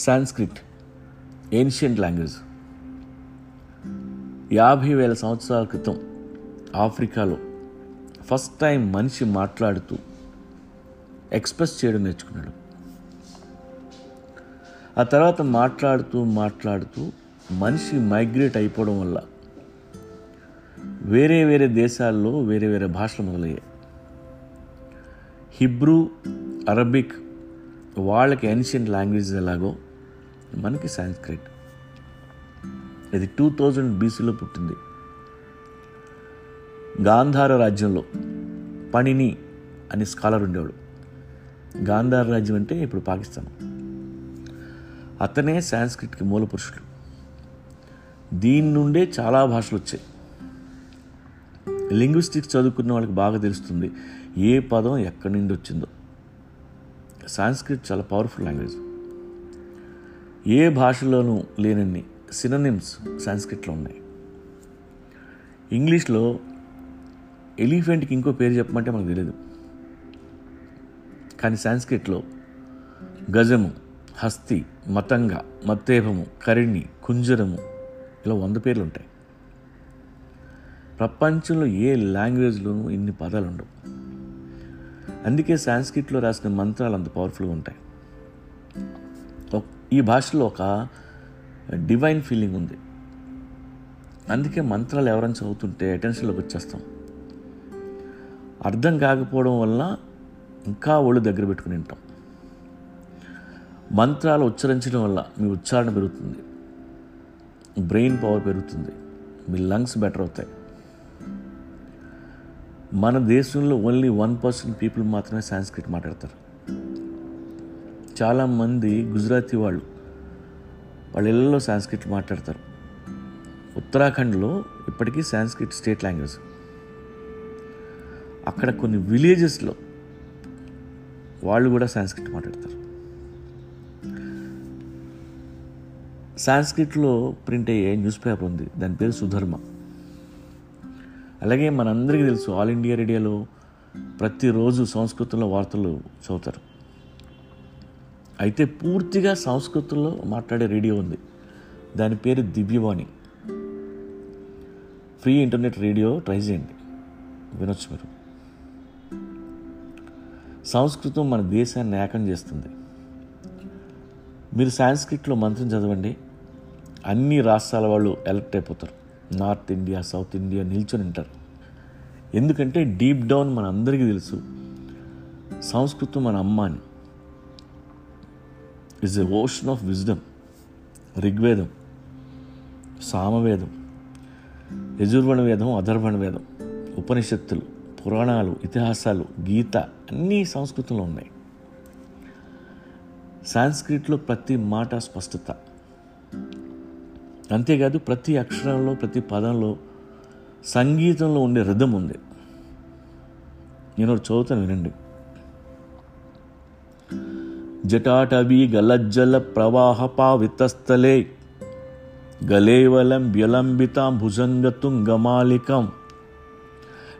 Sanskrit ancient language యాభై వేల సంవత్సరాల క్రితం ఆఫ్రికాలో ఫస్ట్ టైం మనిషి మాట్లాడుతూ ఎక్స్ప్రెస్ చేయడం నేర్చుకున్నాడు. ఆ తర్వాత మాట్లాడుతూ మాట్లాడుతూ మనిషి మైగ్రేట్ అయిపోవడం వల్ల వేరే వేరే దేశాల్లో వేరే వేరే భాషలు మొదలయ్యాయి. హిబ్రూ అరబిక్ వాళ్ళకి ఏన్షియంట్ లాంగ్వేజ్ ఎలాగో మనకి సాంస్క్రిట్ ఇది టూ థౌజండ్ బీసీలో పుట్టింది. గాంధార రాజ్యంలో పణిని అనే స్కాలర్ ఉండేవాడు. గాంధార రాజ్యం అంటే ఇప్పుడు పాకిస్తాన్. అతనే సాంస్క్రిట్కి మూల పురుషుడు. దీని నుండే చాలా భాషలు వచ్చాయి. లింగ్విస్టిక్స్ చదువుకున్న వాళ్ళకి బాగా తెలుస్తుంది ఏ పదం ఎక్కడి నుండి వచ్చిందో. సాంస్క్రిట్ చాలా పవర్ఫుల్ లాంగ్వేజ్ ఏ భాషలోనూ లేనన్ని సినోనిమ్స్ సాంస్క్రిట్లో ఉన్నాయి. ఇంగ్లీష్లో ఎలిఫెంట్కి ఇంకో పేరు చెప్పమంటే మనకు తెలియదు కానీ సాంస్క్రిట్లో గజము హస్తి మతంగ మత్తేభము కరిణి కుంజరము ఇలా వంద పేర్లు ఉంటాయి. ప్రపంచంలో ఏ లాంగ్వేజ్లోనూ ఇన్ని పదాలు ఉండవు. అందుకే సాంస్క్రిట్లో రాసిన మంత్రాలు అంత పవర్ఫుల్గా ఉంటాయి. ఈ భాషలో ఒక డివైన్ ఫీలింగ్ ఉంది. అందుకే మంత్రాలు ఎవరైనా చదువుతుంటే అటెన్షన్లోకి వచ్చేస్తాం. అర్థం కాకపోవడం వల్ల ఇంకా ఒళ్ళు దగ్గర పెట్టుకుని వింటాం మంత్రాలు ఉచ్చరించడం వల్ల మీ ఉచ్చారణ పెరుగుతుంది. బ్రెయిన్ పవర్ పెరుగుతుంది. మీ లంగ్స్ బెటర్ అవుతాయి. మన దేశంలో ఓన్లీ వన్ పర్సెంట్ పీపుల్ మాత్రమే సాంస్క్రిట్ మాట్లాడతారు. చాలామంది గుజరాతీ వాళ్ళు వాళ్ళ ఇళ్ళలో సాంస్క్రిట్ మాట్లాడతారు. ఉత్తరాఖండ్లో ఇప్పటికీ సాంస్క్రిట్ స్టేట్ లాంగ్వేజ్. అక్కడ కొన్ని విలేజెస్లో వాళ్ళు కూడా సాంస్క్రిట్ మాట్లాడతారు. సాంస్క్రిట్లో ప్రింట్ అయ్యే న్యూస్ పేపర్ ఉంది దాని పేరు సుధర్మ. అలాగే మనందరికీ తెలుసు ఆల్ ఇండియా రేడియోలో ప్రతిరోజు సంస్కృతంలో వార్తలు చదువుతారు. అయితే పూర్తిగా సంస్కృతంలో మాట్లాడే రేడియో ఉంది. దాని పేరు Divyavani. Free internet radio try చేయండి. వినొచ్చు మీరు. సంస్కృతం మన దేశాన్ని ఏకం చేస్తుంది. మీరు సాంస్క్రిట్లో మంత్రం చదవండి. అన్ని రాష్ట్రాల వాళ్ళు ఎలక్ట్ అయిపోతారు. నార్త్ ఇండియా సౌత్ ఇండియా నిల్చొని ఉంటారు. ఎందుకంటే డీప్ డౌన్ మన అందరికీ తెలుసు. సంస్కృతం మన అమ్మ అని. Is a ocean of wisdom Rigveda Samaveda Yajurveda Atharvana Veda ఉపనిషత్తులు పురాణాలు ఇతిహాసాలు గీత అన్నీ సంస్కృతంలో ఉన్నాయి సాంస్క్రిట్లో ప్రతి మాట స్పష్టత అంతేకాదు ప్రతి అక్షరంలో ప్రతి పదంలో సంగీతంలో ఉండే రిధం ఉంది నేను చదువుతాను వినండి జటాటవీ గలజ్జల ప్రవాహ పావితస్థలే. గలేవలం వ్యలంబితాం భుజంగతుంగమాలికం.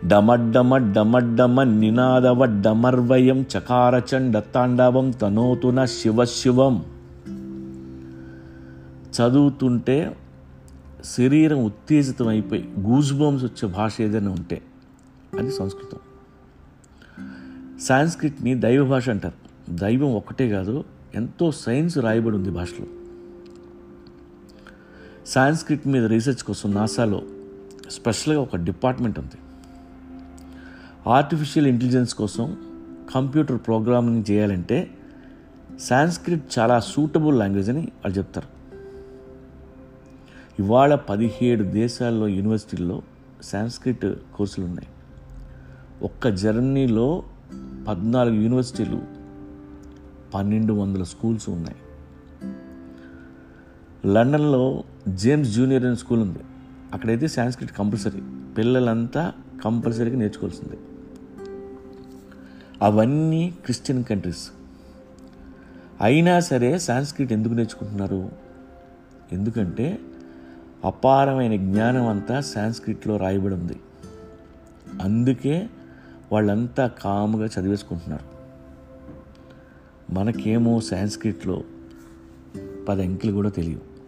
డమడ్డమడ్డమడ్డమ నినాదవడ్డమర్వయం చకారచండ తాండవం తనోతున శివశివం. చదువుతుంటే శరీరం ఉత్తేజితం అయిపోయి గూజ్ బంప్స్ వచ్చే భాష ఏదైనా ఉంటే అది సంస్కృతం. సాంస్క్రిట్ని దైవ భాష అంటారు. దైవం ఒక్కటే కాదు ఎంతో సైన్స్ రాయబడి ఉంది భాషలో. సాంస్క్రిట్ మీద రీసెర్చ్ కోసం నాసాలో స్పెషల్గా ఒక డిపార్ట్మెంట్ ఉంది. ఆర్టిఫిషియల్ ఇంటెలిజెన్స్ కోసం కంప్యూటర్ ప్రోగ్రామింగ్ చేయాలంటే సాంస్క్రిట్ చాలా సూటబుల్ లాంగ్వేజ్ అని వాళ్ళు చెప్తారు. ఇవాళ పదిహేడు దేశాల్లో యూనివర్సిటీల్లో సాంస్క్రిట్ కోర్సులు ఉన్నాయి. ఒక్క జర్మనీలో పద్నాలుగు యూనివర్సిటీలు పన్నెండు వందల స్కూల్స్ ఉన్నాయి. లండన్లో జేమ్స్ జూనియర్ అనే స్కూల్ ఉంది. అక్కడైతే సాంస్క్రిట్ కంపల్సరీ. పిల్లలంతా కంపల్సరీగా నేర్చుకోవాల్సిందే. అవన్నీ క్రిస్టియన్ కంట్రీస్. అయినా సరే సాంస్క్రిట్ ఎందుకు నేర్చుకుంటున్నారు? ఎందుకంటే అపారమైన జ్ఞానం అంతా సాంస్క్రిట్లో రాయబడి ఉంది. అందుకే వాళ్ళంతా కాముగా చదివేసుకుంటున్నారు. మనకేమో సాంస్క్రిట్లో పది అంకెలు కూడా తెలియవు.